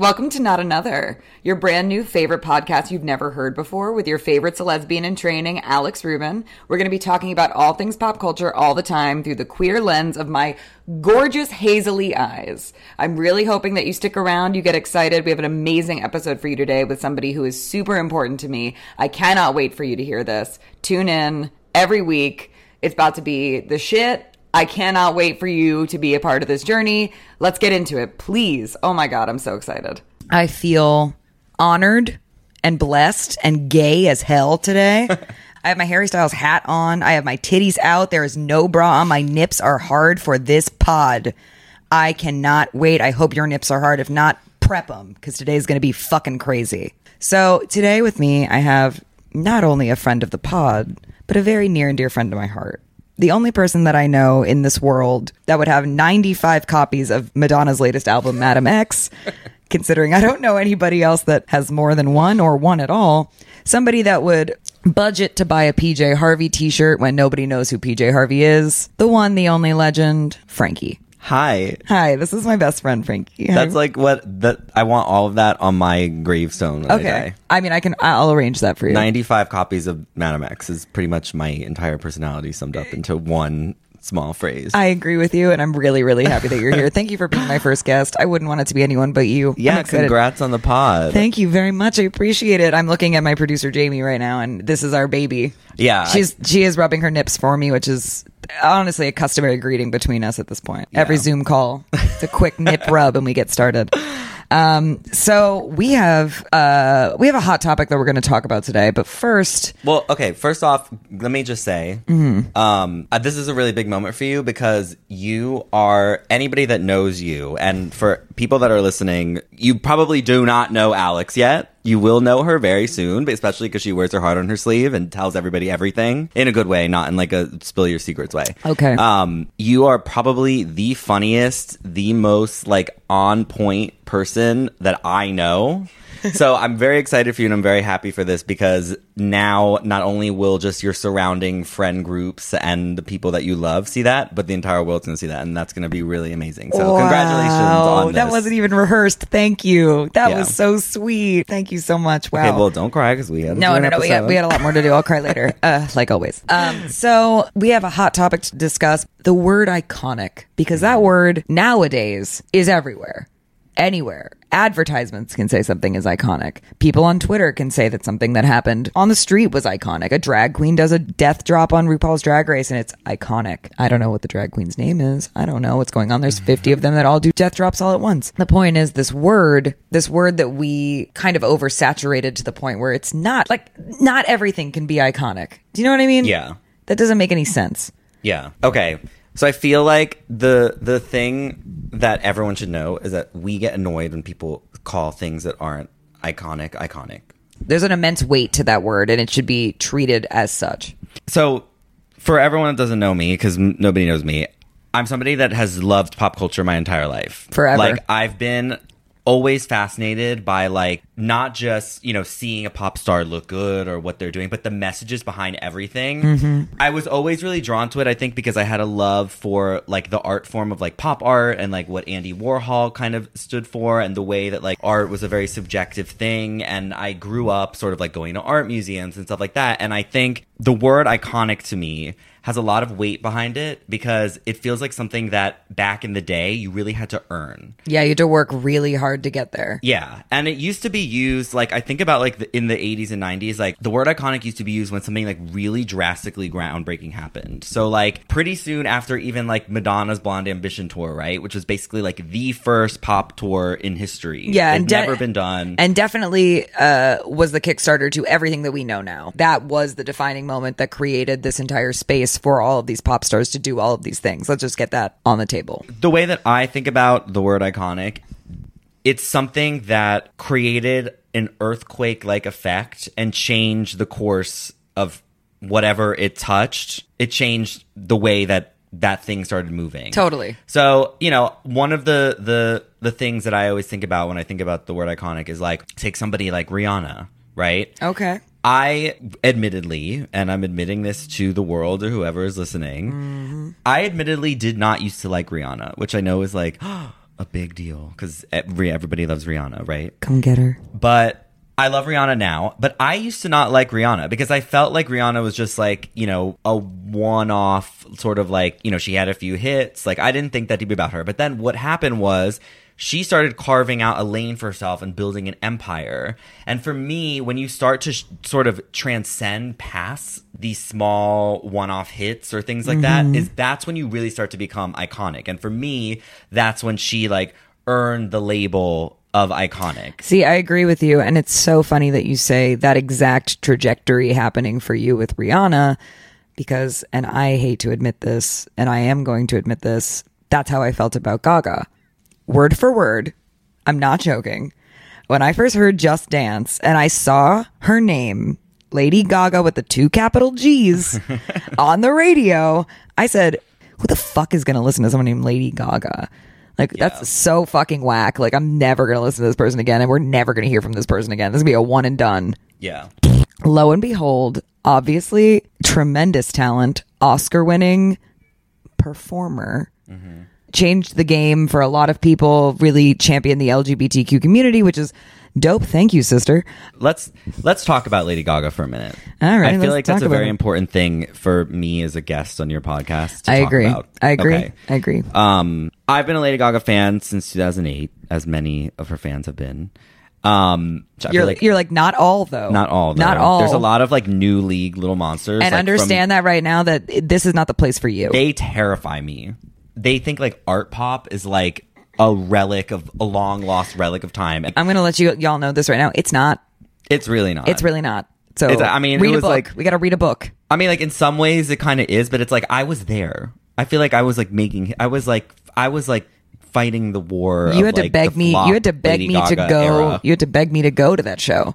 Welcome to Not Another, your brand new favorite podcast you've never heard before with your favorite lesbian in training, Alex Rubin. We're going to be talking about all things pop culture all the time through the queer lens of my gorgeous hazily eyes. I'm really hoping that you stick around, you get excited. We have an amazing episode for you today with somebody who is super important to me. I cannot wait for you to hear this. Tune in every week. It's about to be the shit I cannot wait for you to be a part of this journey. Let's get into it, please. Oh my God, I'm so excited. I feel honored and blessed and gay as hell today. I have my Harry Styles hat on. I have my titties out. There is no bra on. My nips are hard for this pod. I cannot wait. I hope your nips are hard. If not, prep them because today is going to be fucking crazy. So, today with me, I have not only a friend of the pod, but a very near and dear friend of my heart the only person that I know in this world that would have 95 copies of Madonna's latest album, Madame X, considering I don't know anybody else that has more than one or one at all. Somebody that would budget to buy a PJ Harvey t shirt when nobody knows who PJ Harvey is. The one, the only legend, Franky. Hi. Hi, this is my best friend Franky. That's like what that I want all of that on my gravestone. when I okay. die. I mean, I can. I'll arrange that for you. 95 copies of Madame X is pretty much my entire personality summed up into one small phrase. I agree with you, and I'm really, really happy that you're here. Thank you for being my first guest. I wouldn't want it to be anyone but you. Yeah, congrats on the pod. Thank you very much. I appreciate it. I'm looking at my producer Jamie right now, and this is our baby. Yeah, I- she's she is rubbing her nips for me, which is honestly a customary greeting between us at this point. Every Zoom call, it's a quick nip rub, and we get started. Um, so we have uh we have a hot topic that we're going to talk about today, but first, Well, okay. First off, let me just say, Mm-hmm. um, uh, this is a really big moment for you because you are anybody that knows you, and for people that are listening, you probably do not know Alex yet. You will know her very soon, but especially because she wears her heart on her sleeve and tells everybody everything in a good way, not in like a spill your secrets way. Okay. Um, you are probably the funniest, the most like on point person that I know. So I'm very excited for you and I'm very happy for this because now not only will just your surrounding friend groups and the people that you love see that, but the entire world's going to see that and that's going to be really amazing. So congratulations on this. That wasn't even rehearsed. Thank you. That Yeah. was so sweet. Thank you so much. Wow. Okay, well, don't cry because we had No, no, no. We had, we had a lot more to do. I'll cry later, uh, like always. Um, so we have a hot topic to discuss the word iconic because that word nowadays is everywhere, anywhere. Advertisements can say something is iconic. People on Twitter can say that something that happened on the street was iconic. A drag queen does a death drop on RuPaul's Drag Race and it's iconic. I don't know what the drag queen's name is. I don't know what's going on. There's 50 of them that all do death drops all at once. The point is this word, this word that we kind of oversaturated to the point where it's not like not everything can be iconic. Do you know what I mean? Yeah. That doesn't make any sense. Yeah. Okay. So I feel like the the thing that everyone should know is that we get annoyed when people call things that aren't iconic iconic. There's an immense weight to that word and it should be treated as such. So for everyone that doesn't know me because nobody knows me, I'm somebody that has loved pop culture my entire life. Forever. Like I've been always fascinated by like not just you know seeing a pop star look good or what they're doing but the messages behind everything. Mm-hmm. i was always really drawn to it i think because i had a love for like the art form of like pop art and like what andy warhol kind of stood for and the way that like art was a very subjective thing. And i grew up sort of like going to art museums and stuff like that. And i think the word iconic to me has a lot of weight behind it because it feels like something that back in the day you really had to earn. Yeah, you had to work really hard to get there. yeah, and it used to be used like I think about like the, in the 80s and 90s like the word iconic used to be used when something like really drastically groundbreaking happened. So like pretty soon after even like Madonna's Blonde Ambition tour, right, which was basically like the first pop tour in history. Yeah, It'd and de- never been done. And definitely uh, was the Kickstarter to everything that we know now. That was the defining moment that created this entire space for all of these pop stars to do all of these things. Let's just get that on the table. the way that I think about the word iconic, it's something that created an earthquake like effect and changed the course of whatever it touched. It changed the way that that thing started moving. Totally. So, you know, one of the the the things that I always think about when I think about the word iconic is like take somebody like Rihanna, right? Okay. I admittedly, and I'm admitting this to the world or whoever is listening, mm-hmm. I admittedly did not used to like Rihanna, which I know is like oh, a big deal because everybody loves Rihanna, right? Come get her. But I love Rihanna now, but I used to not like Rihanna because I felt like Rihanna was just like, you know, a one off sort of like, you know, she had a few hits. Like, I didn't think that deep about her. But then what happened was she started carving out a lane for herself and building an empire. And for me, when you start to sh- sort of transcend past these small one-off hits or things like Mm-hmm. that, is that's when you really start to become iconic. And for me, that's when she like earned the label of iconic. See, I agree with you. And it's so funny that you say that exact trajectory happening for you with Rihanna because, and I hate to admit this, and I am going to admit this, that's how I felt about Gaga. Word for word. I'm not joking. When I first heard Just Dance and I saw her name, Lady Gaga with the two capital G's on the radio, I said, who the fuck is going to listen to someone named Lady Gaga? Like, that's so fucking whack. Like, I'm never going to listen to this person again, and we're never going to hear from this person again. This is going to be a one and done. Yeah. Lo and behold, obviously, tremendous talent, Oscar winning performer. Mm-hmm. Changed the game for a lot of people, really championed the LGBTQ community, which is dope. Thank you, sister. let's let's talk about Lady Gaga for a minute. All right, I feel like that's a very it. important thing for me as a guest on your podcast. To I talk agree. about. I agree. Okay. I agree. Um, I've been a Lady Gaga fan since 2008, as many of her fans have been. Um, You're like, you're like not all though. not all, Not all. There's a lot of like new league little monsters, and like, understand that right now that this is not the place for you. they terrify me. They think like art pop is like a relic of a long lost relic of time. I'm gonna let you y'all know this right now. It's not. it's really not. It's really not. So It's- I mean, it read a was book. like- we got to read a book. I mean, like in some ways it kind of is, but it's like I was there. I feel like I was like making. I was like I was like fighting the war. You of, had to like, beg me. You had to beg Lady me to go. era. You had to beg me to go to that show.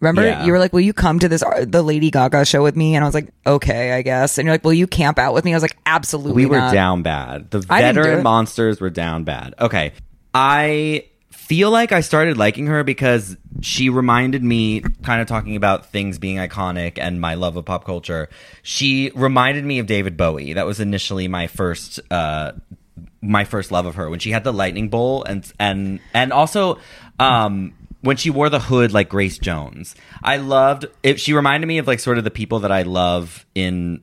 Remember, Yeah. you were like, "Will you come to this uh, the Lady Gaga show with me?" And I was like, "Okay, I guess." And you're like, "Will you camp out with me?" I was like, "Absolutely." we were not." down bad. The veteran monsters were down bad. Okay, I feel like I started liking her because she reminded me, kind of talking about things being iconic and my love of pop culture. She reminded me of David Bowie. That was initially my first. Uh, my first love of her when she had the lightning bolt and and and also um when she wore the hood like Grace Jones. I loved it she reminded me of like sort of the people that I love in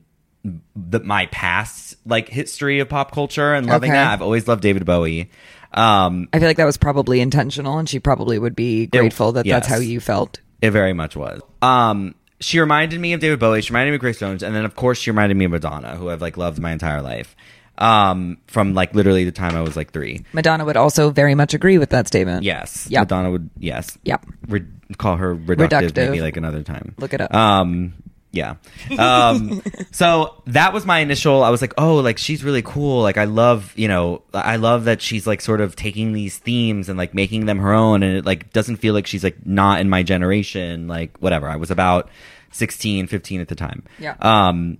the my past like history of pop culture and loving Okay. that. I've always loved David Bowie. Um I feel like that was probably intentional, and she probably would be grateful that that's how you felt. It very much was. Um, she reminded me of David Bowie. She reminded me of Grace Jones, and then of course she reminded me of Madonna, who I've like loved my entire life. Um, from like literally the time I was like three. Madonna would also very much agree with that statement. Yes, Yep. Madonna would. Yes, Yep. Re- call her reductive, Reductive. maybe like another time. Look it up. Um, yeah. Um, so that was my initial. I was like, oh, like she's really cool. Like I love, you know, I love that she's like sort of taking these themes and like making them her own, and it like doesn't feel like she's like not in my generation. Like whatever. I was about 16, 15 at the time. Yeah. Um,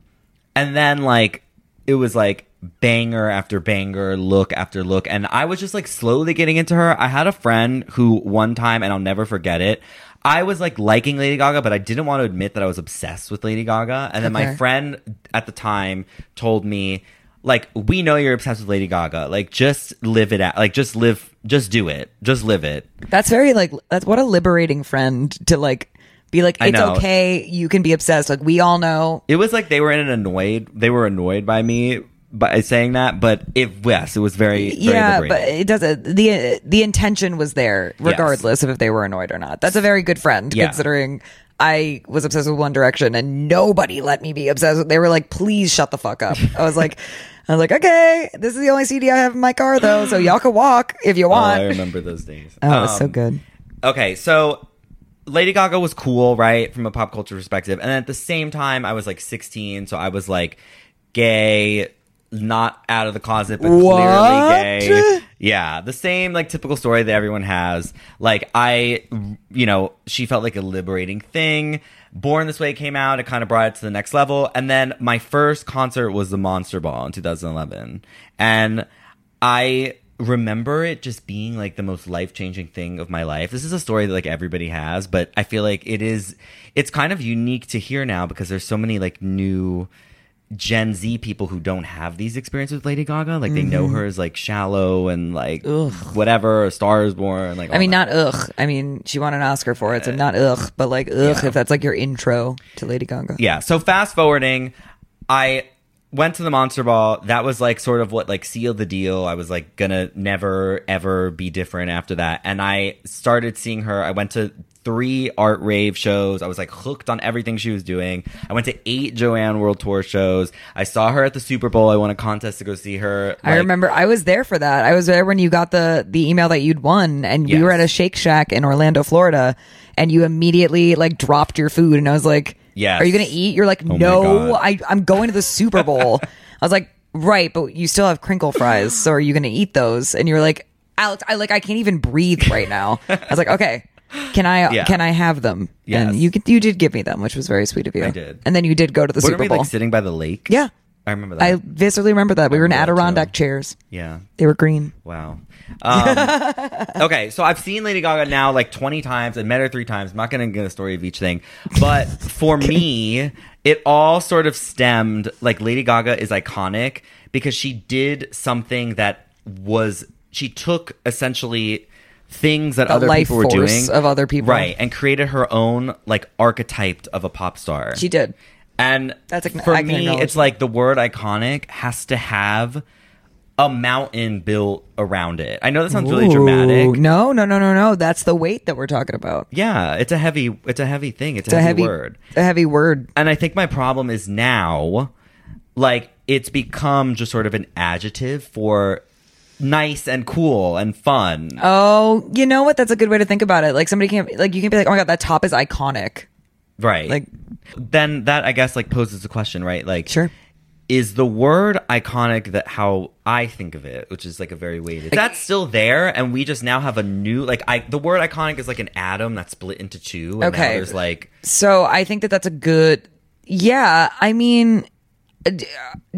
and then like it was like banger after banger, look after look, and I was just like slowly getting into her. I had a friend who one time, and I'll never forget it. I was like liking Lady Gaga, but I didn't want to admit that I was obsessed with Lady Gaga. And then my friend at the time told me, like, we know you're obsessed with Lady Gaga. Like, just live it out. Like, just live, just do it. Just live it. That's very like that's what a liberating friend to like be like it's okay, you can be obsessed. Like we all know. It was like they were in an annoyed, they were annoyed by me by saying that, but it, yes, it was very, very yeah, but it doesn't. the The intention was there, regardless of if they were annoyed or not. That's a very good friend, Yeah. considering I was obsessed with One Direction and nobody let me be obsessed. with They were like, "Please shut the fuck up." I was like, "I was like, okay, this is the only CD I have in my car, though, so y'all can walk if you Oh, want." I remember those days. Oh, it was so Um, good. Okay, so Lady Gaga was cool, right, from a pop culture perspective. And at the same time, I was like 16, so I was like gay, not out of the closet, but What? clearly gay. Yeah, the same like typical story that everyone has. Like I, you know, she felt like a liberating thing. Born This Way came out, it kind of brought it to the next level. And then my first concert was the Monster Ball in 2011. And I remember it just being like the most life-changing thing of my life. This is a story that like everybody has, but I feel like it is it's kind of unique to hear now because there's so many like new Gen Z people who don't have these experiences with Lady Gaga. Like they know Mm-hmm. her as like shallow and like ugh. whatever, a Star is Born. Like I mean, that. not ugh. I mean, she won an Oscar for it, so not ugh, but like ugh. If that's like your intro to Lady Gaga. yeah. So fast forwarding, I went to the Monster Ball. That was like sort of what like sealed the deal. I was like gonna never ever be different after that. And I started seeing her. I went to three art rave shows. I was like hooked on everything she was doing. I went to eight Joanne World Tour shows. I saw her at the Super Bowl. I won a contest to go see her. I remember I was there for that. I was there when you got the the email that you'd won, and we were at a Shake Shack in Orlando, Florida, and you immediately like dropped your food, and I was like, Yes. are you gonna eat?" You're like, Oh "No, I I'm going to the Super Bowl." I was like, "Right, but you still have crinkle fries, so are you gonna eat those?" And you're like, "Alex, I like I can't even breathe right now." I was like, "Okay." Can I Yeah. can I have them? Yes. And you you did give me them, which was very sweet of you. I did. And then you did go to the Weren't Super we Bowl. like sitting by the lake? yeah. I remember that. I viscerally remember that. We were in Adirondack too. chairs. yeah. They were green. Wow. Um, okay, so I've seen Lady Gaga now like 20 times. I met her three times. I'm not going to get a story of each thing. But for me, it all sort of stemmed like Lady Gaga is iconic because she did something that was, she took essentially things that The other people were doing of other people. right and created her own like archetype of a pop star She did. and That's a- for I me, it's like the word iconic has to have a mountain built around it. I know that sounds really Ooh, dramatic. No, no, no, no, no. That's the weight that we're talking about. Yeah, it's a heavy it's a heavy thing. It's, It's a heavy word. A heavy word. And I think my problem is now like it's become just sort of an adjective for nice and cool and fun. Oh, you know what? That's a good way to think about it. Like somebody can't like you can be like, oh my god, that top is iconic. right. like- then that I guess like poses a question, right? Like Sure. Is the word iconic that how I think of it, which is like a very weighted. That's still there, and we just now have a new like I. The word iconic is like an atom that's split into two. And Okay. there's like So I think that that's a good. Yeah, I mean,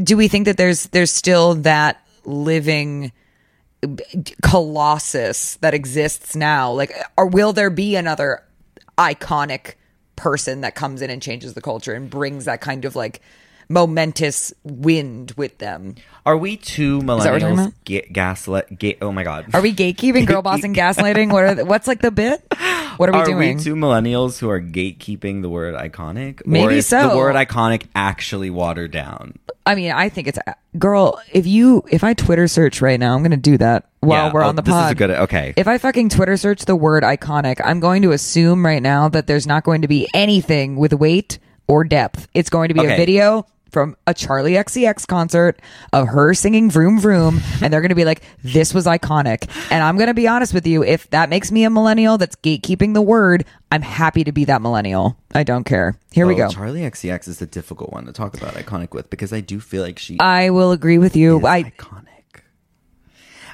do we think that there's there's still that living colossus that exists now? Like, or will there be another iconic person that comes in and changes the culture and brings that kind of like momentous wind with them? Are we what millennials ga- gaslit? Ga- oh my god. Are we gatekeeping, girl bossing, gaslighting? What are the, what's like the bit? What are we doing? Are doing? we two millennials who are gatekeeping the word iconic? Maybe is so. The word iconic actually watered down. I mean, I think it's girl. If you if I Twitter search right now, I'm going to do that while Yeah, we're oh, on the this is pod. a good- okay. If I fucking Twitter search the word iconic, I'm going to assume right now that there's not going to be anything with weight or depth. It's going to be a video from a Charli XCX concert of her singing Vroom Vroom, and they're going to be like, "This was iconic." And I'm going to be honest with you, if that makes me a millennial that's gatekeeping the word, I'm happy to be that millennial. I don't care. Here we Oh, go. Charli XCX is a difficult one to talk about iconic with because I do feel like she I will agree with you. I iconic.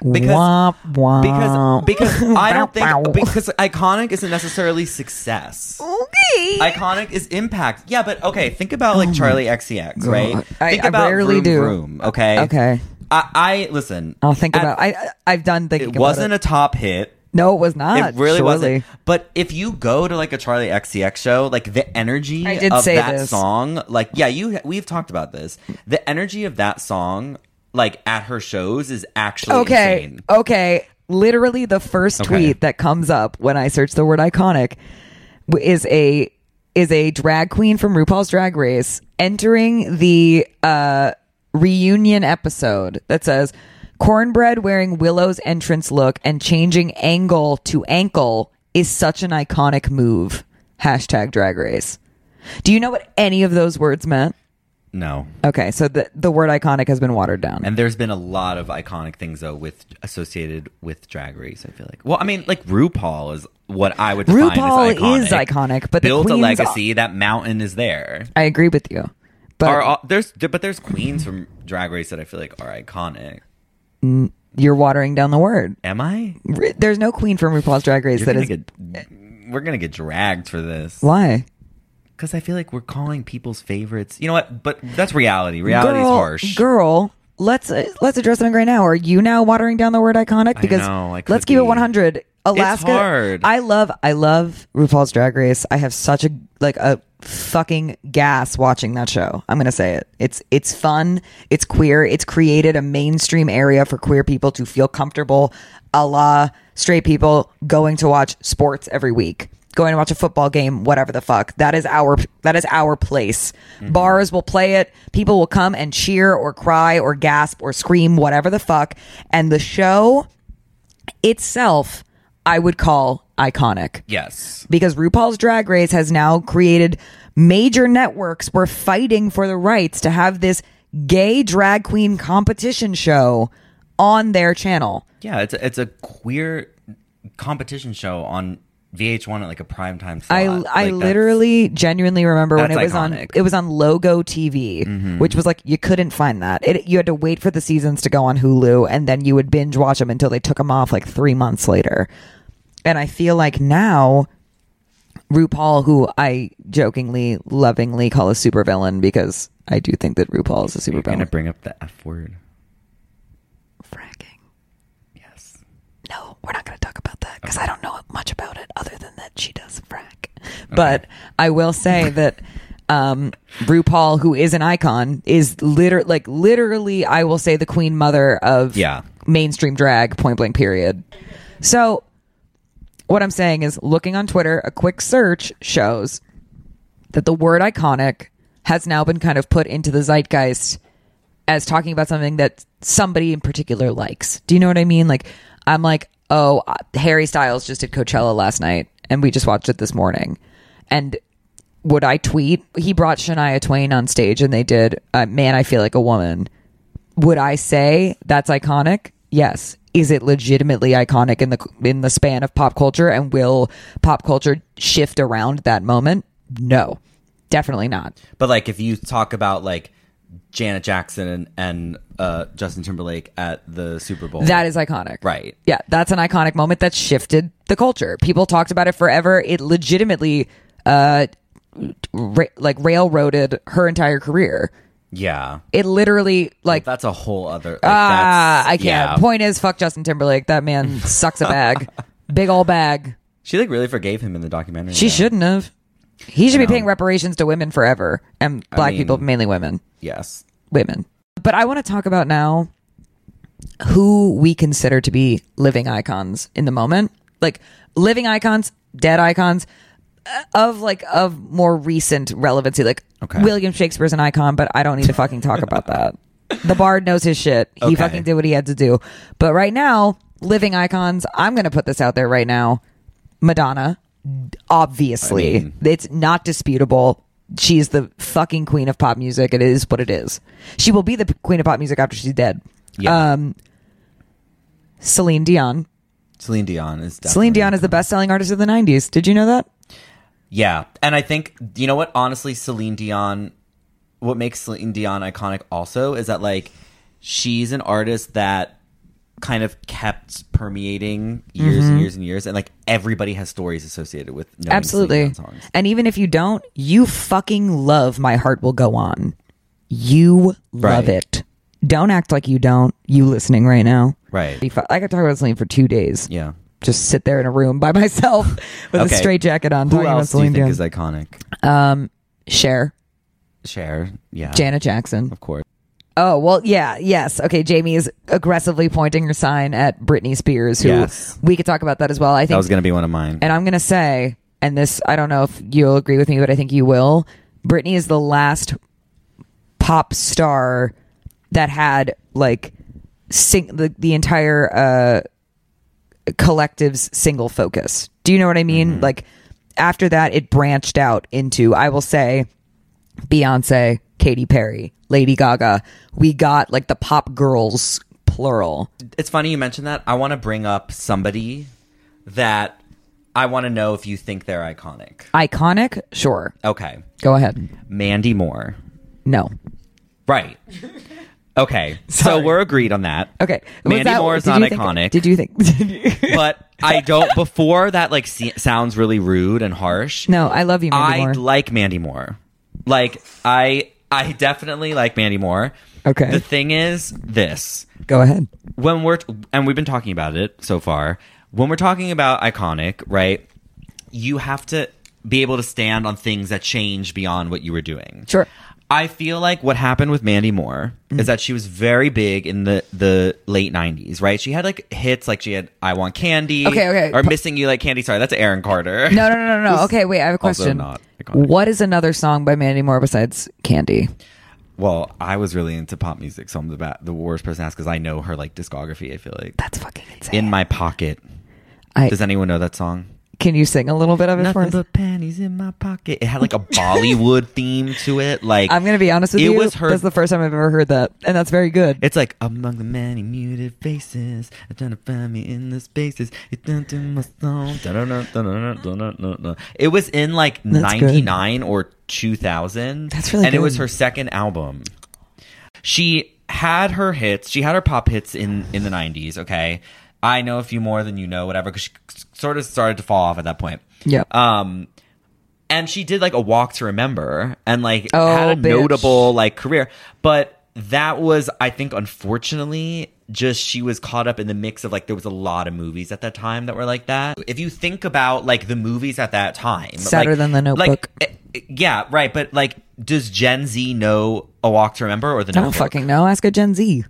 Because Womp, womp. because because I don't think because iconic isn't necessarily success. okay. Iconic is impact. Yeah, but okay, think about like oh Charli XCX, right? Oh I- think I about rarely Vroom do. Vroom, okay? Okay. I, I listen. I'll think at- about. I I- I've done thinking. It wasn't About a top hit. no, it was not. It really surely. wasn't. But if you go to like a Charli XCX show, like the energy I of that this. song, like yeah, you we've talked about this. The energy of that song, like at her shows, is actually Okay. insane. Okay. Literally, the first Okay. tweet that comes up when I search the word iconic is a is a drag queen from RuPaul's Drag Race entering the uh, reunion episode that says cornbread wearing Willow's entrance look and changing angle to ankle is such an iconic move. Hashtag Drag Race. Do you know what any of those words meant? No. Okay, so the the word iconic has been watered down. And there's been a lot of iconic things though with associated with Drag Race. I feel like. Well, I mean, like RuPaul is what I would define RuPaul as iconic. is iconic, but the built a legacy. That mountain is there. I agree with you. But Are all, there's but there's queens from Drag Race that I feel like are iconic. Mm, you're watering down the word. Am I? There's no queen from RuPaul's Drag Race You're that gonna is. get, we're gonna get dragged for this why? Because I feel like we're calling people's favorites. You know what? But that's reality. Reality is harsh. Girl, let's uh, let's address it right now. Are you now watering down the word iconic? Because know, let's keep it 100. Alaska. hard. I love I love RuPaul's Drag Race. I have such a like a fucking gas watching that show. I'm gonna say it. It's it's fun. It's queer. It's created a mainstream area for queer people to feel comfortable, a la straight people going to watch sports every week, going to watch a football game, whatever the fuck. That is our that is our place. Mm-hmm. Bars will play it. People will come and cheer or cry or gasp or scream, whatever the fuck. And the show itself, I would call iconic Yes. because RuPaul's Drag Race has now created major networks were fighting for the rights to have this gay drag queen competition show on their channel. Yeah, it's a, it's a queer competition show on VH1 at like a primetime slot. I I that's- literally genuinely remember when it that's was on iconic. it was on Logo TV, mm-hmm. which was like you couldn't find that. It, you had to wait for the seasons to go on Hulu and then you would binge watch them until they took them off like 3 months later. And I feel like now RuPaul, who I jokingly, lovingly call a supervillain because I do think that RuPaul is a You're gonna supervillain. bring up the F word. Fracking. Yes. No, we're not going to talk about that because I don't know much about it other than that she does frack. But I will say that um, RuPaul, who is an icon, is liter like literally, I will say the queen mother of Yeah. mainstream drag. Point blank. Period. So what I'm saying is, looking on Twitter, a quick search shows that the word iconic has now been kind of put into the zeitgeist as talking about something that somebody in particular likes. Do you know what I mean? Like, I'm like, oh, uh, Harry Styles just did Coachella last night, and we just watched it this morning. And would I tweet? He brought Shania Twain on stage, and they did uh, "Man, I Feel Like a Woman." Would I say that's iconic? Yes. Is it legitimately iconic in the in the span of pop culture? And will pop culture shift around that moment? No, definitely not. But like if you talk about like Janet Jackson and, and uh, Justin Timberlake at the Super Bowl. That is iconic. Right. Yeah, that's an iconic moment that shifted the culture. People talked about it forever. It legitimately uh ra- like railroaded her entire career. Yeah. It literally like That's a whole other like, ah, that's- I can't. yeah. Point is fuck Justin Timberlake. That man sucks a bag. Big old bag. She like really forgave him in the documentary. She though. shouldn't have. He should be know. paying reparations to women forever and black mean- people, mainly women. Yes. women. But I want to talk about now who we consider to be living icons in the moment. Like living icons, dead icons uh, of like of more recent relevancy. Like Okay. William Shakespeare's an icon, but I don't need to fucking talk about that. The bard knows his shit. He Okay. fucking did what he had to do. But right now, living icons, I'm going to put this out there right now. Madonna, obviously. I mean- it's not disputable. She's the fucking queen of pop music. It is what it is. She will be the queen of pop music after she's dead. Yeah. Um, Celine Dion. Celine Dion is Celine Dion is the best-selling artist of the '90s. Did you know that? Yeah, and I think you know what? Honestly, Celine Dion. What makes Celine Dion iconic also is that like she's an artist that kind of kept permeating years and years and years, and like everybody has stories associated with Absolutely. Songs. And even if you don't, you fucking love "My Heart Will Go On." You love Right. it. Don't act like you don't. You listening right now? Right. I could talk about Celine for two days. Yeah. Just sit there in a room by myself with Okay. a straight jacket on, Who talking about else do you think is iconic? um, share Cher. Yeah. Janet Jackson. Of course. Oh well, yeah, yes. Okay, Jamie is aggressively pointing her sign at Britney Spears, who Yes. we could talk about that as well. I think That was going to be one of mine. And I'm going to say, and this, I don't know if you'll agree with me, but I think you will. Britney is the last pop star that had like sing the, the entire uh, collective's single focus. Do you know what I mean? Like after that, it branched out into, I will say, Beyonce, Katy Perry, Lady Gaga. We got like the pop girls plural. it's funny you mentioned that. I want to bring up somebody that I want to know if you think they're iconic. Iconic? Sure. Okay. Go ahead. Mandy Moore. No. Right. Okay. Sorry. So we're agreed on that. Okay. Was Mandy that- Moore is not you think- iconic. Did you think? but I don't. Before that, like se- sounds really rude and harsh. no, I love you, Mandy I Moore. like Mandy Moore. Like I, I definitely like Mandy Moore. Okay. The thing is, this Go ahead. when we're and we've been talking about it so far. When we're talking about iconic, right? You have to be able to stand on things that change beyond what you were doing. Sure. I feel like what happened with Mandy Moore Mm. is that she was very big in the the late '90s, right? She had like hits, like she had "I Want Candy," Okay, okay. or "Missing You Like Candy." Sorry, that's Aaron Carter. No, no, no, no, no. Okay, wait. I have a question. What is another song by Mandy Moore besides Candy? Well, I was really into pop music, so I'm the ba- the worst person to ask because I know her like discography. I feel like That's fucking insane. in my pocket. I, Does anyone know that song? Can you sing a little bit of it Nothing for us? but pennies in my pocket. It had like a Bollywood theme to it. Like I'm gonna be honest with it you. was her- That's the first time I've ever heard that, and that's very good. It's like among the many muted faces, I'm trying to find me in the spaces. It's dun dun my song. It was in like '99 or 2000. That's really and it was her second album. She had her hits. She had her pop hits in in the 90s. Okay, I know a few more than you know, whatever. Because she sort of started to fall off at that point. Yep. Um, and she did like a walk to remember and like Oh, had a bitch. notable like career but that was i think unfortunately just she was caught up in the mix of like there was a lot of movies at that time that were like that if you think about like the movies at that time Sadder like- than The Notebook. like eh, eh, yeah right but like does gen z know a walk to remember or the I don't fucking know. Ask a Gen Z.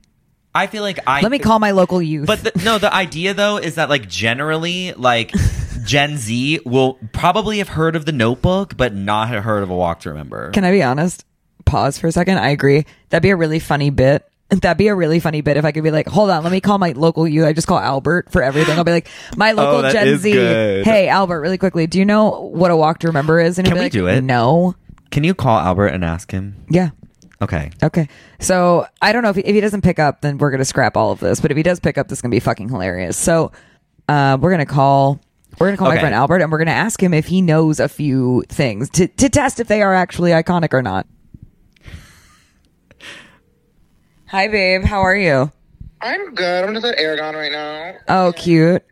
i feel like i Let me call my local youth. but the, no, the idea though is that like generally, like Gen Z will probably have heard of the Notebook, but not have heard of a Walk to Remember. Can I be honest? Pause for a second. I agree. That'd be a really funny bit. That'd be a really funny bit if I could be like, hold on, let me call my local youth. I just call Albert for everything. I'll be like, my oh, local Oh, Gen Z. good. Hey, Albert, really quickly, do you know what a walk to remember is? And Can be we like, do it? No. Can you call Albert and ask him? Yeah. Okay. Okay. So I don't know if he, if he doesn't pick up, then we're gonna scrap all of this. But if he does pick up, this is gonna be fucking hilarious. So uh, we're gonna call we're gonna call my Okay. friend Albert, and we're gonna ask him if he knows a few things to to test if they are actually iconic or not. Hi, babe. How are you? I'm good. I'm just at Aragon right now. Oh, cute.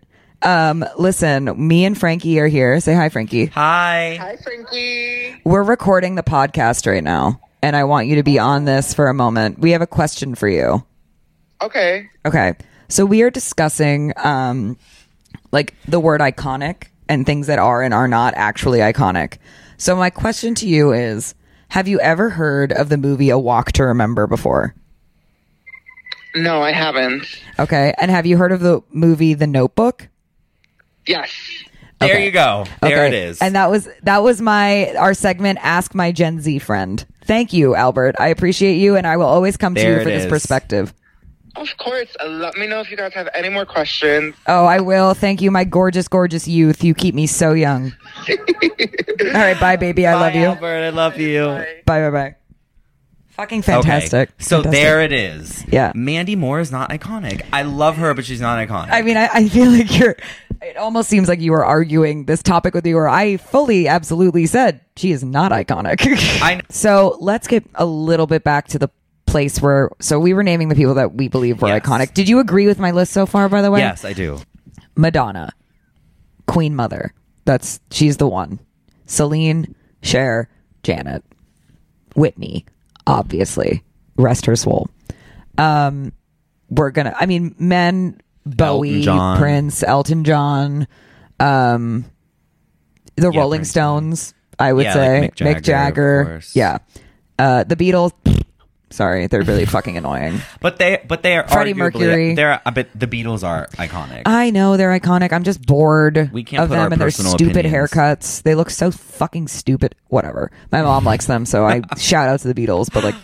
Um, listen, me and Franky are here. Say hi, Franky. Hi. Hi, Franky. We're recording the podcast right now, and I want you to be on this for a moment. We have a question for you. Okay. Okay. So we are discussing um like the word iconic and things that are and are not actually iconic. So my question to you is have you ever heard of the movie A Walk to Remember before? No, I haven't. Okay. And have you heard of the movie The Notebook? Yes. There Okay. you go. There Okay. it is. And that was that was my our segment Ask My Gen Z friend. Thank you, Albert. I appreciate you and I will always come to There you it for this is. perspective. Of course. Let me know if you guys have any more questions. Oh, I will. Thank you, my gorgeous, gorgeous youth. You keep me so young. All right, bye, baby. I love Bye, you. Albert. I love you. Bye, bye, bye. Fucking fantastic. Okay. So Fantastic. there it is. Yeah. Mandy Moore is not iconic. I love her, but she's not iconic. I mean, I, I feel like you're. It almost seems like you were arguing this topic with you, where I fully, absolutely said she is not iconic. I- so let's get a little bit back to the place where. So we were naming the people that we believe were Yes. iconic. Did you agree with my list so far? By the way, yes, I do. Madonna, Queen Mother. That's she's the one. Celine, Cher, Janet, Whitney, obviously. Rest her soul. Um, we're gonna. I mean, men. Bowie, John. Prince, Elton John, um, the Yeah, Rolling Prince, Stones. I would Yeah, say like Mick Jagger, Jagger. of course. Yeah, uh, the Beatles. Sorry, they're really fucking annoying. But they, but they are Freddie arguably- Mercury. They're, but the Beatles are iconic. I know they're iconic. I'm just bored We can't of put them our and their personal stupid opinions. haircuts. They look so fucking stupid. Whatever. My mom likes them, so I shout out to the Beatles, but like,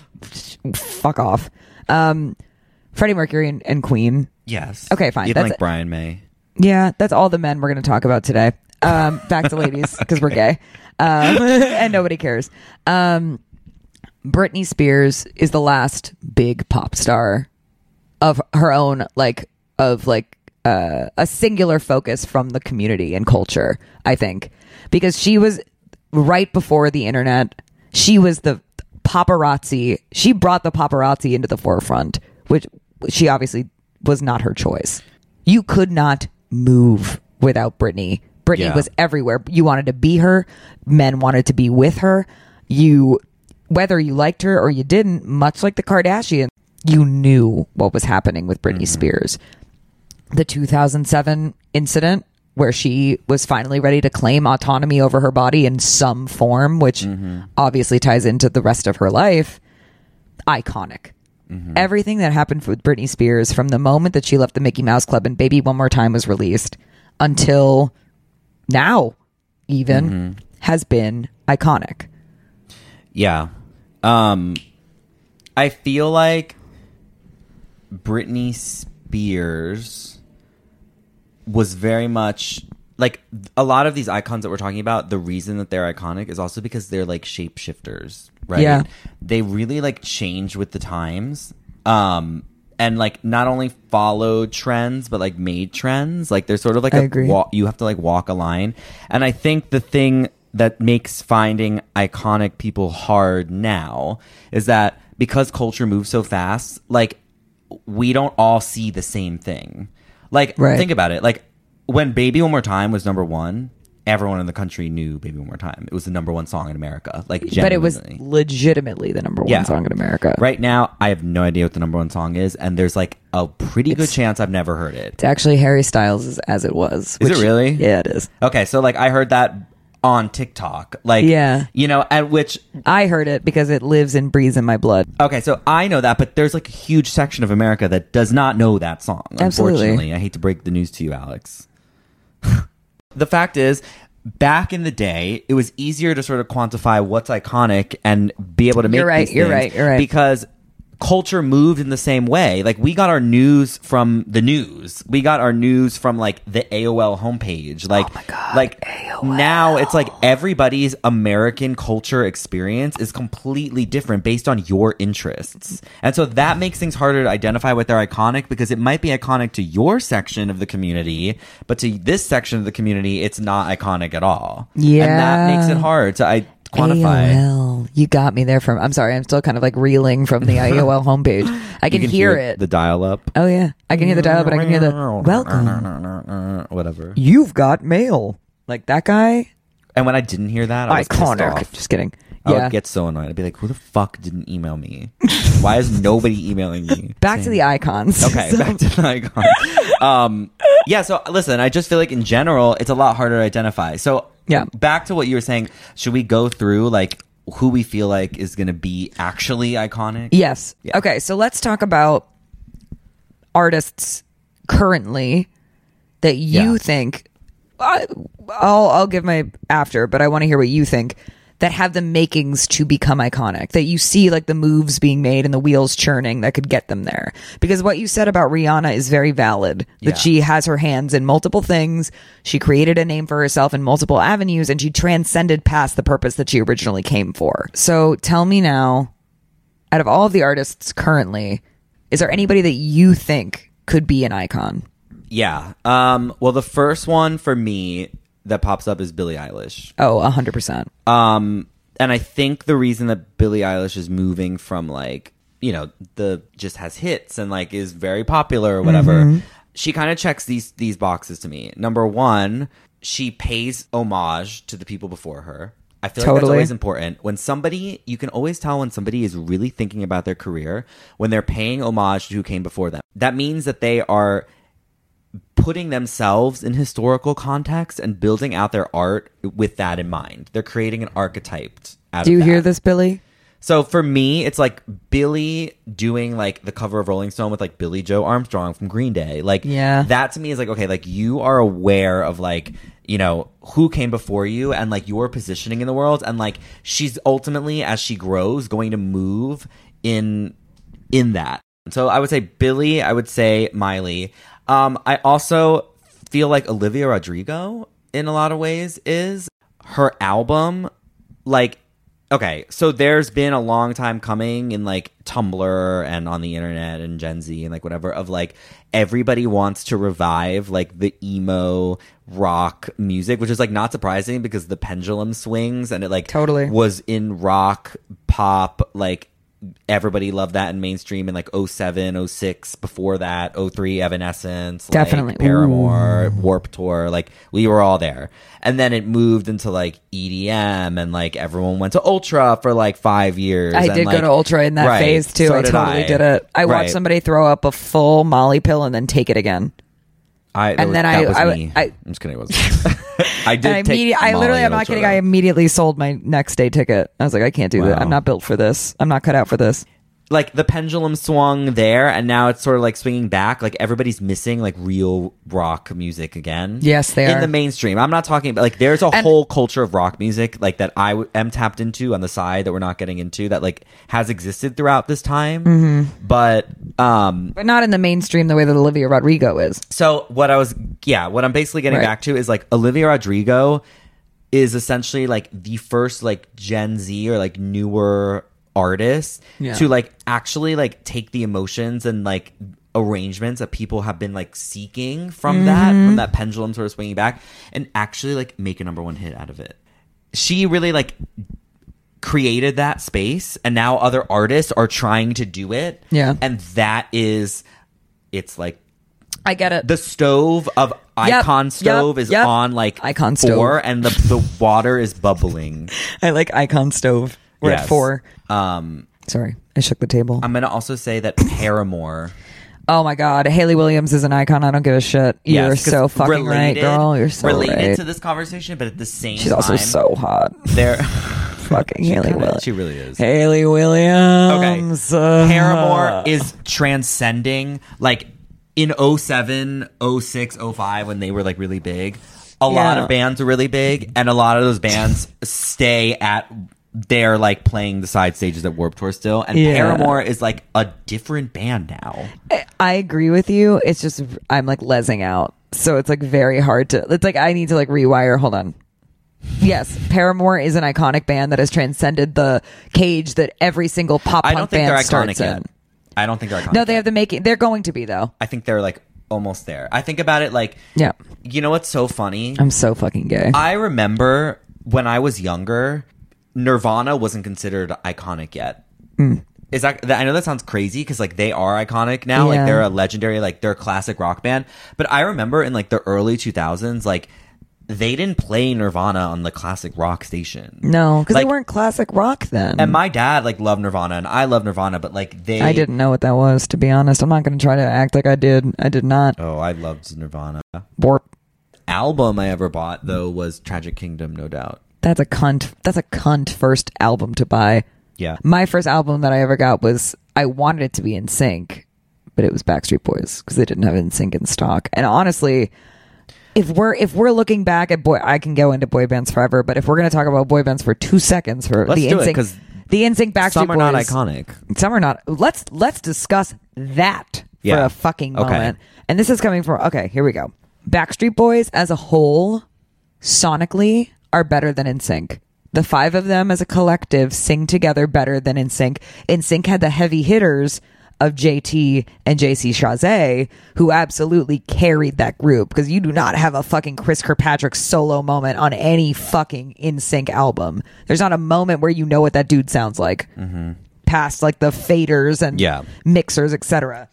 fuck off. Um, Freddie Mercury and, and Queen. yes. Okay, fine. That's like it. Brian May. Yeah, that's all the men we're going to talk about today. Um, back to ladies because we're gay, um, and nobody cares. Um, Britney Spears is the last big pop star of her own, like of like uh, a singular focus from the community and culture. I think because she was right before the internet. She was the paparazzi. She brought the paparazzi into the forefront, which she obviously was not her choice. You could not move without Britney. Britney Yeah. was everywhere. You wanted to be her. Men wanted to be with her. You, whether you liked her or you didn't, much like the Kardashians, you knew what was happening with Britney mm-hmm. Spears. The 2007 incident where she was finally ready to claim autonomy over her body in some form, which mm-hmm. obviously ties into the rest of her life. Iconic. Mm-hmm. Everything that happened with Britney Spears from the moment that she left the Mickey Mouse Club and Baby One More Time was released until now, even, has been iconic. Yeah. Um I feel like Britney Spears was very much like a lot of these icons that we're talking about, the reason that they're iconic is also because they're like shapeshifters, right? Yeah. They really like change with the times. Um and like not only follow trends but like made trends. Like they're sort of like I a agree. wa- you have to like walk a line. And I think the thing that makes finding iconic people hard now is that because culture moves so fast, like we don't all see the same thing. Like Right. think about it. Like when Baby One More Time was number 1, everyone in the country knew Baby One More Time. It was the number 1 song in America. Like But it was legitimately the number one Yeah. song in America. Right now, I have no idea what the number 1 song is and there's like a pretty good chance I've never heard it. It's actually Harry Styles as, as it was. Is it really? Yeah, it is. Okay, so like I heard that on TikTok. Like Yeah. you know, at which I heard it because it lives and breathes in my blood. Okay, so I know that, but there's like a huge section of America that does not know that song. Absolutely. Unfortunately, I hate to break the news to you, Alex. the fact is, back in the day, it was easier to sort of quantify what's iconic and be able to make. You're right, these you're right, you're right. Because culture moved in the same way. Like we got our news from the news. We got our news from like the AOL homepage. Oh like, Oh God, like AOL. now it's like everybody's American culture experience is completely different based on your interests. And so that makes things harder to identify what they're iconic because it might be iconic to your section of the community, but to this section of the community, it's not iconic at all. Yeah. And that makes it hard to I, quantify. AOL. You got me there from. I'm sorry. I'm still kind of like reeling from the AOL homepage. I can, You hear, it. The dial up. oh yeah, I can hear the dial, up, but I can hear the welcome. Whatever. You've got mail. Like that guy. And when I didn't hear that, I was Iconic. Just kidding. I Yeah. would get so annoyed. I'd be like, "Who the fuck didn't email me? Why is nobody emailing me?" Back to the icons. Okay, So- back to the icons. Um, yeah. So listen, I just feel like in general, it's a lot harder to identify. So Yeah. back to what you were saying. Should we go through like who we feel like is going to be actually iconic? Yes. Yeah. Okay, so let's talk about artists currently that you Yeah. think I, I'll I'll give my after, but I want to hear what you think that have the makings to become iconic. That you see like the moves being made and the wheels churning that could get them there. Because what you said about Rihanna is very valid. That Yeah. she has her hands in multiple things. She created a name for herself in multiple avenues and she transcended past the purpose that she originally came for. So tell me now, out of all of the artists currently, is there anybody that you think could be an icon? Yeah. Um, well, the first one for me that pops up is Billie Eilish. Oh, 100%. Um, and I think the reason that Billie Eilish is moving from like, you know, the just has hits and like is very popular or whatever, Mm-hmm. she kind of checks these these boxes to me. Number one, she pays homage to the people before her. I feel like that's Totally. always important. When somebody, you can always tell when somebody is really thinking about their career when they're paying homage to who came before them. That means that they are putting themselves in historical context and building out their art with that in mind. They're creating an archetype out Do you hear this, Billie? So for me, it's like Billie doing like the cover of Rolling Stone with like Billie Joe Armstrong from Green Day. Like Yeah. that to me is like okay, like you are aware of like you know who came before you and like your positioning in the world and like she's ultimately as she grows going to move in in that. So I would say Billie, I would say Miley. Um I also feel like Olivia Rodrigo in a lot of ways is her album like okay so there's been a long time coming in like tumblr and on the internet and gen z and like whatever of like everybody wants to revive like the emo rock music which is like not surprising because the pendulum swings and it like Totally. was in rock pop like everybody loved that in mainstream in like 07 06 before that 03 evanescence like, Definitely. paramore warp tour like we were all there and then it moved into like edm and like everyone went to ultra for like five years I did like- go to Ultra in that Right. phase too. So I did totally I. did it. I Right. watched somebody throw up a full Molly pill and then take it again. I And was, then I- was I- me. I- am just kidding. It wasn't. I did. I, immedi- I literally, I'm not kidding. I immediately sold my next day ticket. I was like, I can't do that. I'm not built for this. I'm not cut out for this. Like the pendulum swung there and now it's sort of like swinging back like everybody's missing like real rock music again Yes, they in are. the mainstream i'm not talking about like there's a And- whole culture of rock music like that i w- am tapped into on the side that we're not getting into that like has existed throughout this time Mm-hmm. but um But not in the mainstream the way that Olivia Rodrigo is. so what I was, yeah, what I'm basically getting Right. back to is like Olivia Rodrigo is essentially like the first like Gen Z or like newer artist Yeah. to like actually like take the emotions and like arrangements that people have been like seeking from that Mm-hmm. from that pendulum sort of swinging back and actually like make a number one hit out of it. She really like created that space and now other artists are trying to do it. Yeah. And that is it's like I get it. the stove of Yep, icon stove yep, is yep. on like Icon four stove. and the the water is bubbling. I like Icon Stove. We're at four. Um Sorry, I shook the table. I'm gonna also say that Paramore oh my God, Hayley Williams is an icon. I don't give a shit. You're yes, 'cause so fucking right, girl. You're so related right. to this conversation, but at the same She's time also so hot. there fucking Hayley Williams. she really is. Hayley Williams. uh, Paramore is transcending like in 07, 06, 05 when they were like really big. A lot Yeah. of bands are really big and a lot of those bands stay at they're like playing the side stages at Warp Tour still and Yeah. Paramore is like a different band now. I agree with you. It's just I'm like lesing out, so it's like very hard to. It's like I need to like rewire. Hold on. Yes, Paramore is an iconic band that has transcended the cage that every single pop I punk don't think band starts yet. in. I don't think they're iconic. No, they have the making. They're going to be though. I think they're like almost there. I think about it like Yeah, you know what's so funny? I'm so fucking gay. I remember when I was younger, Nirvana wasn't considered iconic yet. Hmm. Is that, I know that sounds crazy because like they are iconic now, Yeah. like they're a legendary, like they're a classic rock band. But I remember in like the early two thousands, like they didn't play Nirvana on the classic rock station. no, because Like- they weren't classic rock then. And my dad like loved Nirvana, and I love Nirvana, but like they, I didn't know what that was, to be honest. I'm not going to try to act like I did. I did not. Oh, I loved Nirvana. Warp. Album I ever bought though was Tragic Kingdom, No Doubt. That's a cunt. That's a cunt first album to buy. Yeah, My first album that I ever got was I wanted it to be NSYNC, but it was Backstreet Boys because they didn't have NSYNC in stock. And honestly, if we're if we're looking back at boy, I can go into boy bands forever. But if we're going to talk about boy bands for two seconds for Let's the do it, NSYNC 'cause the NSYNC Backstreet Boys. some are Boys, not iconic. Some are not. Let's let's discuss that for a fucking Okay. moment. And this is coming from okay. Here we go. Backstreet Boys as a whole, sonically, are better than NSYNC. The five of them as a collective sing together better than NSYNC. In sync had the heavy hitters of JT and JC Chasez, who absolutely carried that group because you do not have a fucking Chris Kirkpatrick solo moment on any fucking NSYNC album. There's not a moment where you know what that dude sounds like mm-hmm. past like the faders and Yeah. mixers, etc.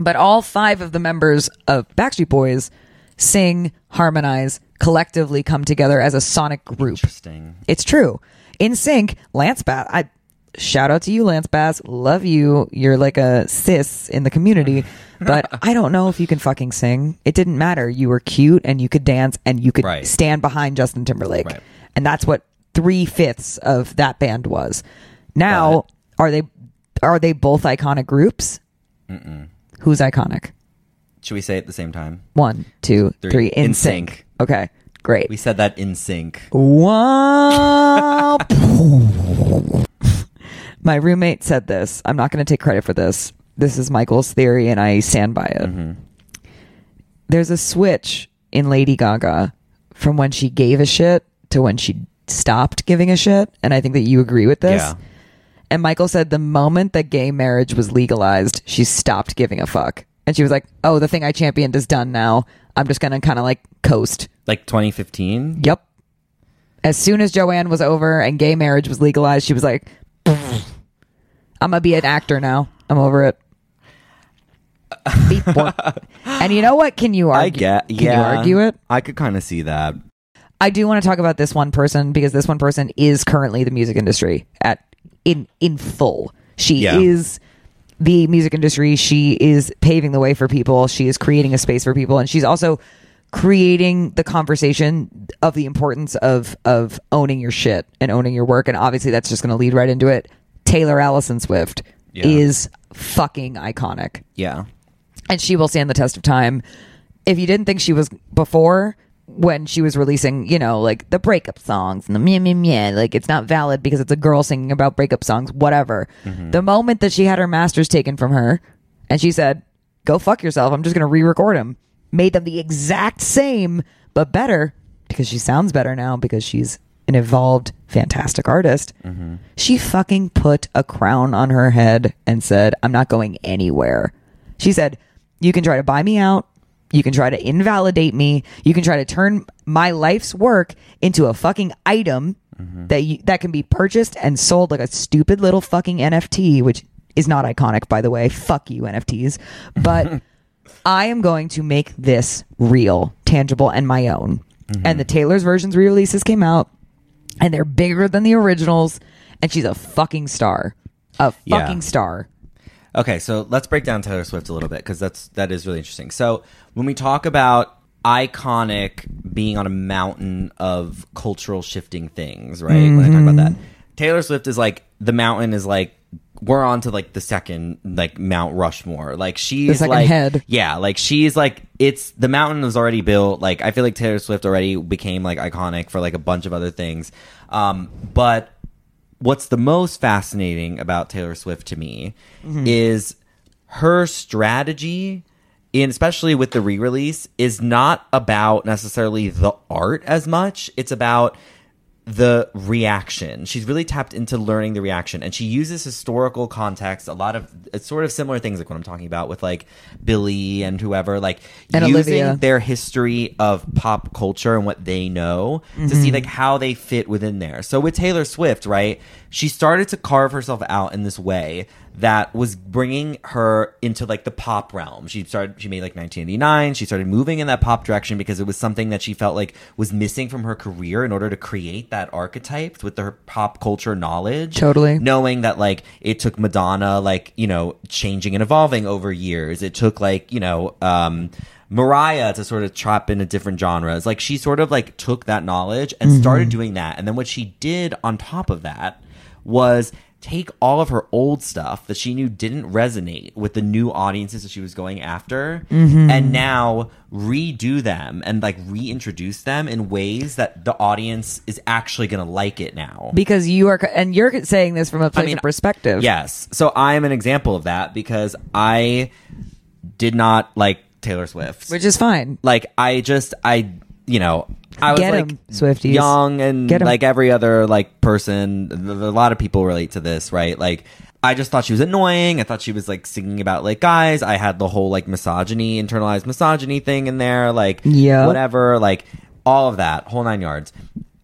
But all five of the members of Backstreet Boys sing, harmonize, collectively come together as a sonic group. Interesting. It's true. NSYNC, Lance Bass. I shout out to you, Lance Bass. Love you. You're like a sis in the community. But I don't know if you can fucking sing. It didn't matter. You were cute and you could dance and you could Right. stand behind Justin Timberlake. Right. And that's what three fifths of that band was. Now, are they are they both iconic groups? Who's iconic? Should we say it at the same time? One, two, Three. three. In In sync. sync. Okay, great. We said that in sync. Wow. My roommate said this. I'm not going to take credit for this. This is Michael's theory, and I stand by it. Mm-hmm. There's a switch in Lady Gaga from when she gave a shit to when she stopped giving a shit. And I think that you agree with this. Yeah. And Michael said the moment that gay marriage was legalized, she stopped giving a fuck. And she was like, oh, the thing I championed is done now. I'm just going to kind of like coast. Like 2015. Yep. As soon as Joanne was over and gay marriage was legalized, she was like, I'm going to be an actor now. I'm over it. And you know what? Can you argue? I get. Can yeah. you argue it? I could kind of see that. I do want to talk about this one person because this one person is currently the music industry at in in full. She Yeah. is the music industry. She is paving the way for people. She is creating a space for people, and she's also creating the conversation of the importance of of owning your shit and owning your work. And obviously, that's just going to lead right into it. Taylor Allison Swift Yeah. is fucking iconic Yeah. and she will stand the test of time. If you didn't think she was before, when she was releasing, you know, like the breakup songs and the meh meh meh, like it's not valid because it's a girl singing about breakup songs, whatever. Mm-hmm. The moment that she had her masters taken from her and she said, go fuck yourself, I'm just going to re record them, made them the exact same, but better because she sounds better now because she's an evolved, fantastic artist. Mm-hmm. She fucking put a crown on her head and said, I'm not going anywhere. She said, You can try to buy me out. You can try to invalidate me. You can try to turn my life's work into a fucking item mm-hmm. that you, that can be purchased and sold like a stupid little fucking NFT, which is not iconic, by the way. Fuck you, NFTs. But I am going to make this real, tangible, and my own. Mm-hmm. And the Taylor's versions re-releases came out, and they're bigger than the originals. And she's a fucking star, a Yeah. fucking star. Okay, so let's break down Taylor Swift a little bit because that's that is really interesting. So when we talk about iconic being on a mountain of cultural shifting things, right? When I talk about that, Taylor Swift is like the mountain is like we're on to like the second like Mount Rushmore. Like she's like head. yeah, like she's like it's the mountain was already built. Like I feel like Taylor Swift already became like iconic for like a bunch of other things. Um, but what's the most fascinating about Taylor Swift to me is her strategy in especially with the re-release is not about necessarily the art as much. It's about the reaction she's really tapped into learning the reaction and she uses historical context a lot of it's sort of similar things like what i'm talking about with like Billie and whoever like And using Olivia. their history of pop culture and what they know to Mm-hmm. see like how they fit within there. So with Taylor Swift, right? She started to carve herself out in this way that was bringing her into like the pop realm. She started she made like 1989. She started moving in that pop direction because it was something that she felt like was missing from her career in order to create that archetype with her pop culture knowledge. Totally. Knowing that like it took Madonna like, you know, changing and evolving over years. It took like, you know, um Mariah to sort of chop into different genres. Like she sort of like took that knowledge and started doing that. And then what she did on top of that was take all of her old stuff that she knew didn't resonate with the new audiences that she was going after mm-hmm. and now redo them and like reintroduce them in ways that the audience is actually going to like it now. because you are and you're saying this from a place mean, of perspective Yes. So I am an example of that because I did not like Taylor Swift. which is fine like I just I you know I was Get like 'em, Swifties. young and Get 'em. like every other like person. th- A lot of people relate to this, right? Like I just thought she was annoying. I thought she was like singing about like guys. I had the whole like misogyny, internalized misogyny thing in there. Like Yeah. whatever, like all of that, whole nine yards.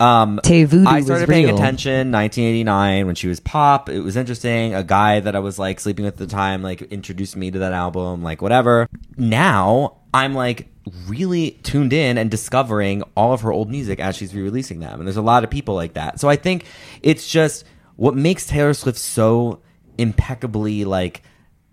Um, Voodoo I was started paying real. attention 1989 when she was pop. It was interesting. A guy that I was like sleeping with at the time like introduced me to that album, like whatever. Now I'm like really tuned in and discovering all of her old music as she's re-releasing them. And there's a lot of people like that. So I think it's just what makes Taylor Swift so impeccably like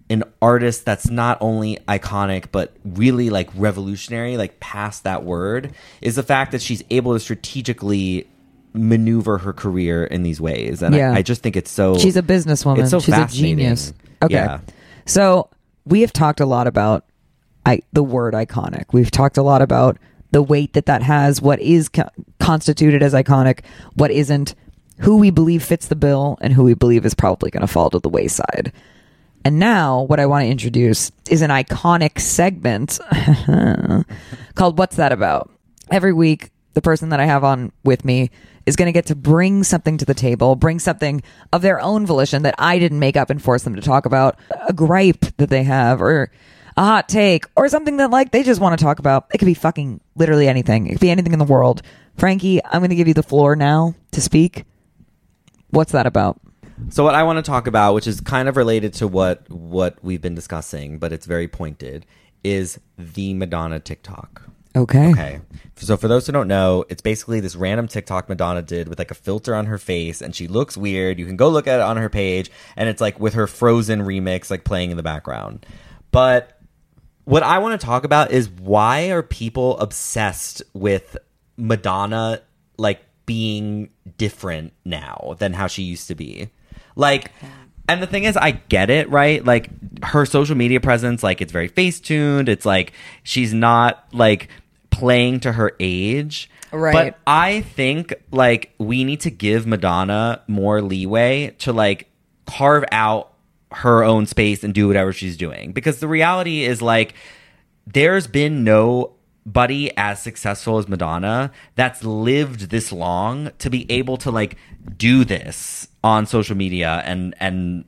an artist that's not only iconic but really like revolutionary like past that word is the fact that she's able to strategically maneuver her career in these ways and Yeah. I, I just think it's so she's a businesswoman it's so she's a genius okay Yeah. so we have talked a lot about I, the word iconic we've talked a lot about the weight that that has what is co- constituted as iconic what isn't who we believe fits the bill and who we believe is probably going to fall to the wayside and now, what I want to introduce is an iconic segment called What's That About? Every week, the person that I have on with me is going to get to bring something to the table, bring something of their own volition that I didn't make up and force them to talk about, a gripe that they have, or a hot take, or something that like they just want to talk about. It could be fucking literally anything. It could be anything in the world. Franky, I'm going to give you the floor now to speak. What's that about? So what I want to talk about, which is kind of related to what what we've been discussing, but it's very pointed, is the Madonna TikTok. Okay. Okay. So for those who don't know, it's basically this random TikTok Madonna did with like a filter on her face and she looks weird. You can go look at it on her page and it's like with her Frozen remix like playing in the background. But what I want to talk about is why are people obsessed with Madonna like being different now than how she used to be? Like and the thing is I get it, right? Like her social media presence like it's very face tuned. It's like she's not like playing to her age. Right. But I think like we need to give Madonna more leeway to like carve out her own space and do whatever she's doing because the reality is like there's been nobody as successful as Madonna that's lived this long to be able to like do this on social media and and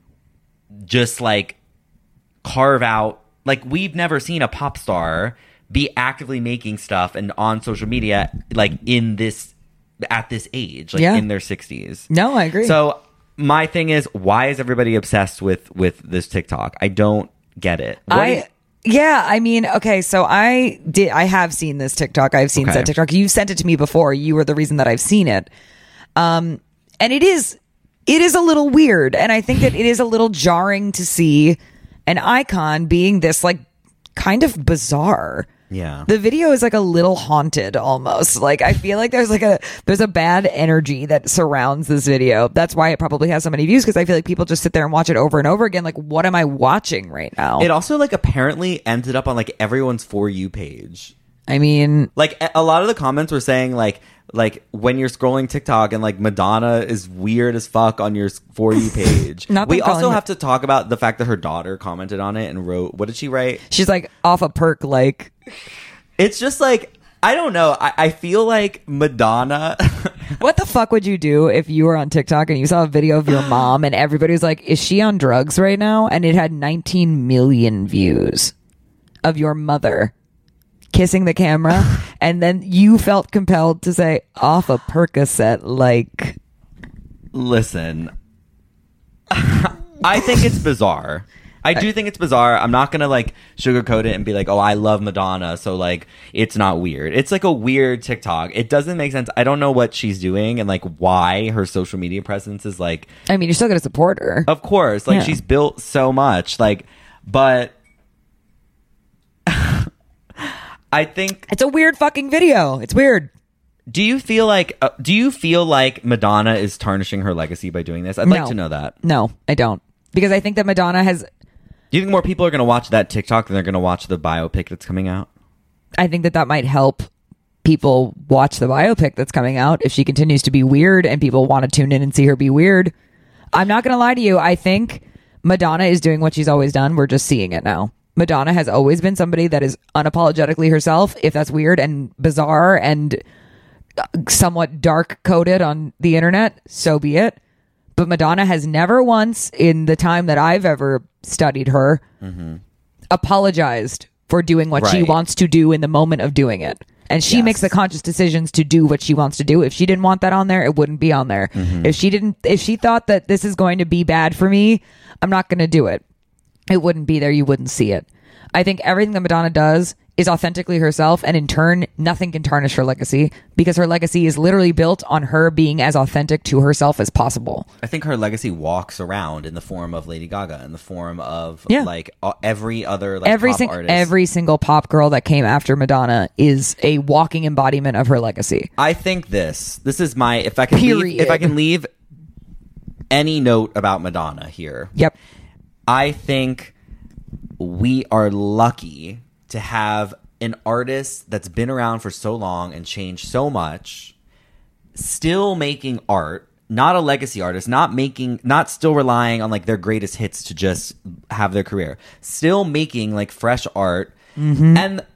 just like carve out like we've never seen a pop star be actively making stuff and on social media like in this at this age like Yeah. in their 60s No, I agree. so my thing is why is everybody obsessed with with this tiktok i don't get it What I yeah, I mean, okay, so I did I have seen this TikTok. I've seen Okay. said TikTok. You sent it to me before. You were the reason that I've seen it. Um and it is it is a little weird and I think that it is a little jarring to see an icon being this like kind of bizarre. Yeah. The video is like a little haunted almost. Like I feel like there's like a there's a bad energy that surrounds this video. That's why it probably has so many views because I feel like people just sit there and watch it over and over again like what am I watching right now? it also like apparently ended up on like everyone's for you page I mean, like a- a lot of the comments were saying like like when you're scrolling TikTok and like Madonna is weird as fuck on your for you page. Not we also have to talk about the fact that her daughter commented on it and wrote what did she write? she's like off a perk like It's just like I don't know. I, I feel like Madonna. what the fuck would you do if you were on TikTok and you saw a video of your mom and everybody was like, is she on drugs right now? And it had 19 million views of your mother kissing the camera. and then you felt compelled to say off a Percocet, like, Listen, I think it's bizarre. I do think it's bizarre. I'm not gonna like sugarcoat it and be like, "Oh, I love Madonna," so like it's not weird. It's like a weird TikTok. It doesn't make sense. I don't know what she's doing and like why her social media presence is like. I mean, you're still to support her. Of course, like Yeah. she's built so much, like, but I think It's a weird fucking video. It's weird. Do you feel like uh, do you feel like Madonna is tarnishing her legacy by doing this? I'd like No. to know that. No, I don't. Because I think that Madonna has Do you think more people are going to watch that TikTok than they're going to watch the biopic that's coming out? I think that that might help people watch the biopic that's coming out if she continues to be weird and people want to tune in and see her be weird. I'm not going to lie to you. I think Madonna is doing what she's always done. We're just seeing it now. Madonna has always been somebody that is unapologetically herself. If that's weird and bizarre and uh, somewhat dark coded on the internet, so be it. But Madonna has never once in the time that I've ever studied her mm-hmm. apologized for doing what she wants to do in the moment of doing it. And she Yes. makes the conscious decisions to do what she wants to do. If she didn't want that on there, it wouldn't be on there. Mm-hmm. If she didn't if she thought that this is going to be bad for me, I'm not going to do it. It wouldn't be there, you wouldn't see it. I think everything that Madonna does is authentically herself and in turn nothing can tarnish her legacy because her legacy is literally built on her being as authentic to herself as possible. I think her legacy walks around in the form of Lady Gaga, in the form of Yeah. like every other like every pop sing- artist. every single pop girl that came after Madonna is a walking embodiment of her legacy. I think this. This is my if I can leave, if I can leave any note about Madonna here. Yep. I think we are lucky to have an artist that's been around for so long and changed so much, still making art, not a legacy artist, not making, not still relying on like their greatest hits to just have their career, still making like fresh art. Mm-hmm. And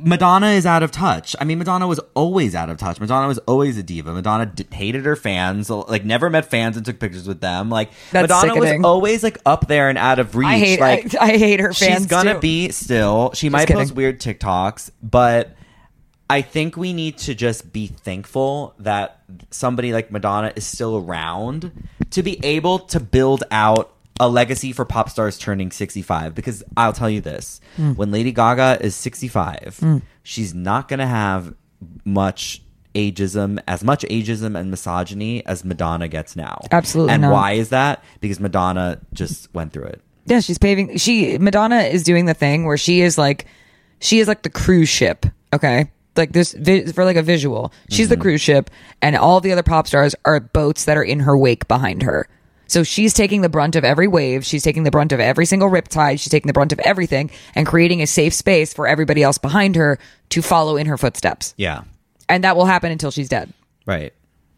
Madonna is out of touch. I mean, Madonna was always out of touch. Madonna was always a diva. Madonna d- hated her fans, like never met fans and took pictures with them. Like That's Madonna sickening. was always like up there and out of reach. I hate like I, I hate her fans. she's gonna too. be still. She might kidding. post weird TikToks, but I think we need to just be thankful that somebody like Madonna is still around to be able to build out a legacy for pop stars turning 65 because I'll tell you this. Mm. When Lady Gaga is 65, mm. she's not going to have much ageism, as much ageism and misogyny as Madonna gets now. Absolutely And not. why is that? Because Madonna just went through it. Yeah, she's paving. She Madonna is doing the thing where she is like, she is like the cruise ship. Okay, like this for like a visual. She's the mm-hmm. cruise ship, and all the other pop stars are boats that are in her wake behind her. So she's taking the brunt of every wave. She's taking the brunt of every single riptide. She's taking the brunt of everything and creating a safe space for everybody else behind her to follow in her footsteps. Yeah. And that will happen until she's dead. Right.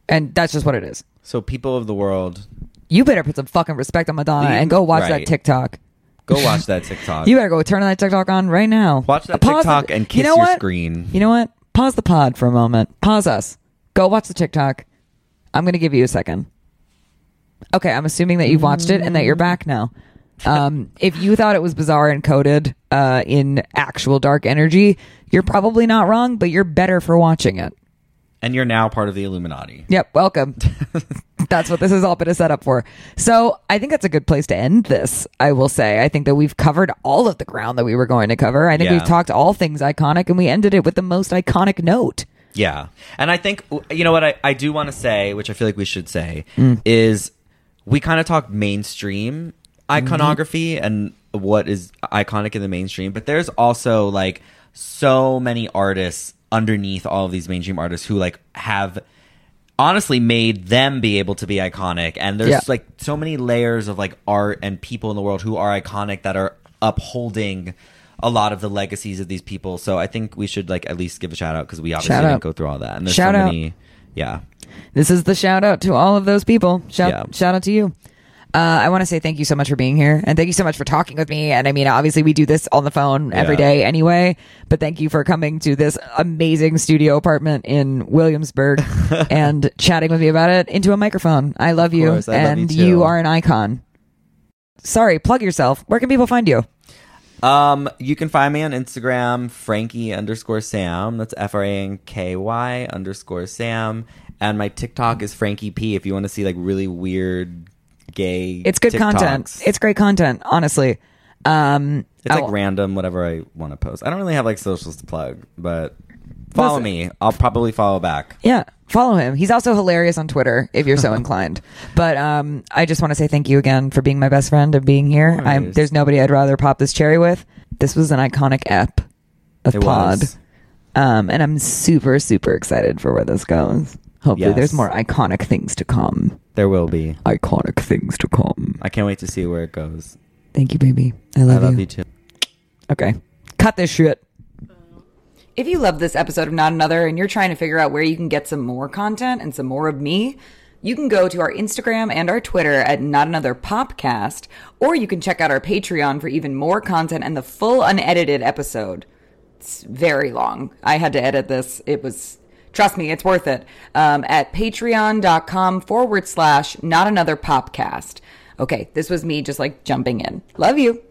And that's just what it is. So people of the world, You better put some fucking respect on Madonna and go watch that. TikTok. go watch that TikTok. You better go turn that TikTok on right now. Watch that Pause TikTok the- and you kiss know your what? screen. You know what? Pause the pod for a moment. Pause us. Go watch the TikTok. I'm going to give you a second. Okay, I'm assuming that you've watched it and that you're back now. Um, if you thought it was bizarre and coded uh, in actual dark energy, you're probably not wrong, but you're better for watching it. and you're now part of the Illuminati. Yep, welcome. that's what this has all been a setup for. So I think that's a good place to end this. I will say. I think that we've covered all of the ground that we were going to cover. I think Yeah. we've talked all things iconic, and we ended it with the most iconic note. Yeah. And I think, you know what I, I do want to say, which I feel like we should say, Mm. is we kind of talk mainstream iconography mm-hmm. and what is iconic in the mainstream, but there's also like so many artists underneath all of these mainstream artists who like have honestly made them be able to be iconic and there's Yeah. like so many layers of like art and people in the world who are iconic that are upholding a lot of the legacies of these people so i think we should like at least give a shout out because we obviously Shout didn't out. go through all that and there's Shout so out. many yeah This is the shout out to all of those people. Shout Yeah. shout out to you. Uh, I want to say thank you so much for being here, and thank you so much for talking with me. And I mean, obviously, we do this on the phone every Yeah. day anyway. But thank you for coming to this amazing studio apartment in Williamsburg and chatting with me about it into a microphone. I love you, course, I love you and you are an icon. Sorry, plug yourself. Where can people find you? um you can find me on instagram franky underscore sam that's f-r-a-n-k-y underscore sam and my tiktok is franky p if you want to see like really weird gay It's good content. It's great content, honestly. Um, It's like I'll- random, whatever I want to post. I don't really have like socials to plug, but follow Listen. me. I'll probably follow back. Yeah, follow him. He's also hilarious on Twitter if you're so inclined. But um, I just want to say thank you again for being my best friend and being here. I'm, there's nobody I'd rather pop this cherry with. This was an iconic ep of It pod, um, and I'm super super excited for where this goes. Hopefully, Yes. there's more iconic things to come. There will be. Iconic things to come. I can't wait to see where it goes. Thank you, baby. I I love, love you. you too. Okay, cut this shit. If you love this episode of Not Another and you're trying to figure out where you can get some more content and some more of me, you can go to our Instagram and our Twitter at Not Another Popcast, or you can check out our Patreon for even more content and the full unedited episode. It's very long. I had to edit this. It was, trust me, it's worth it. Um, at patreon.com forward slash Not Another Popcast. Okay, this was me just like jumping in. Love you.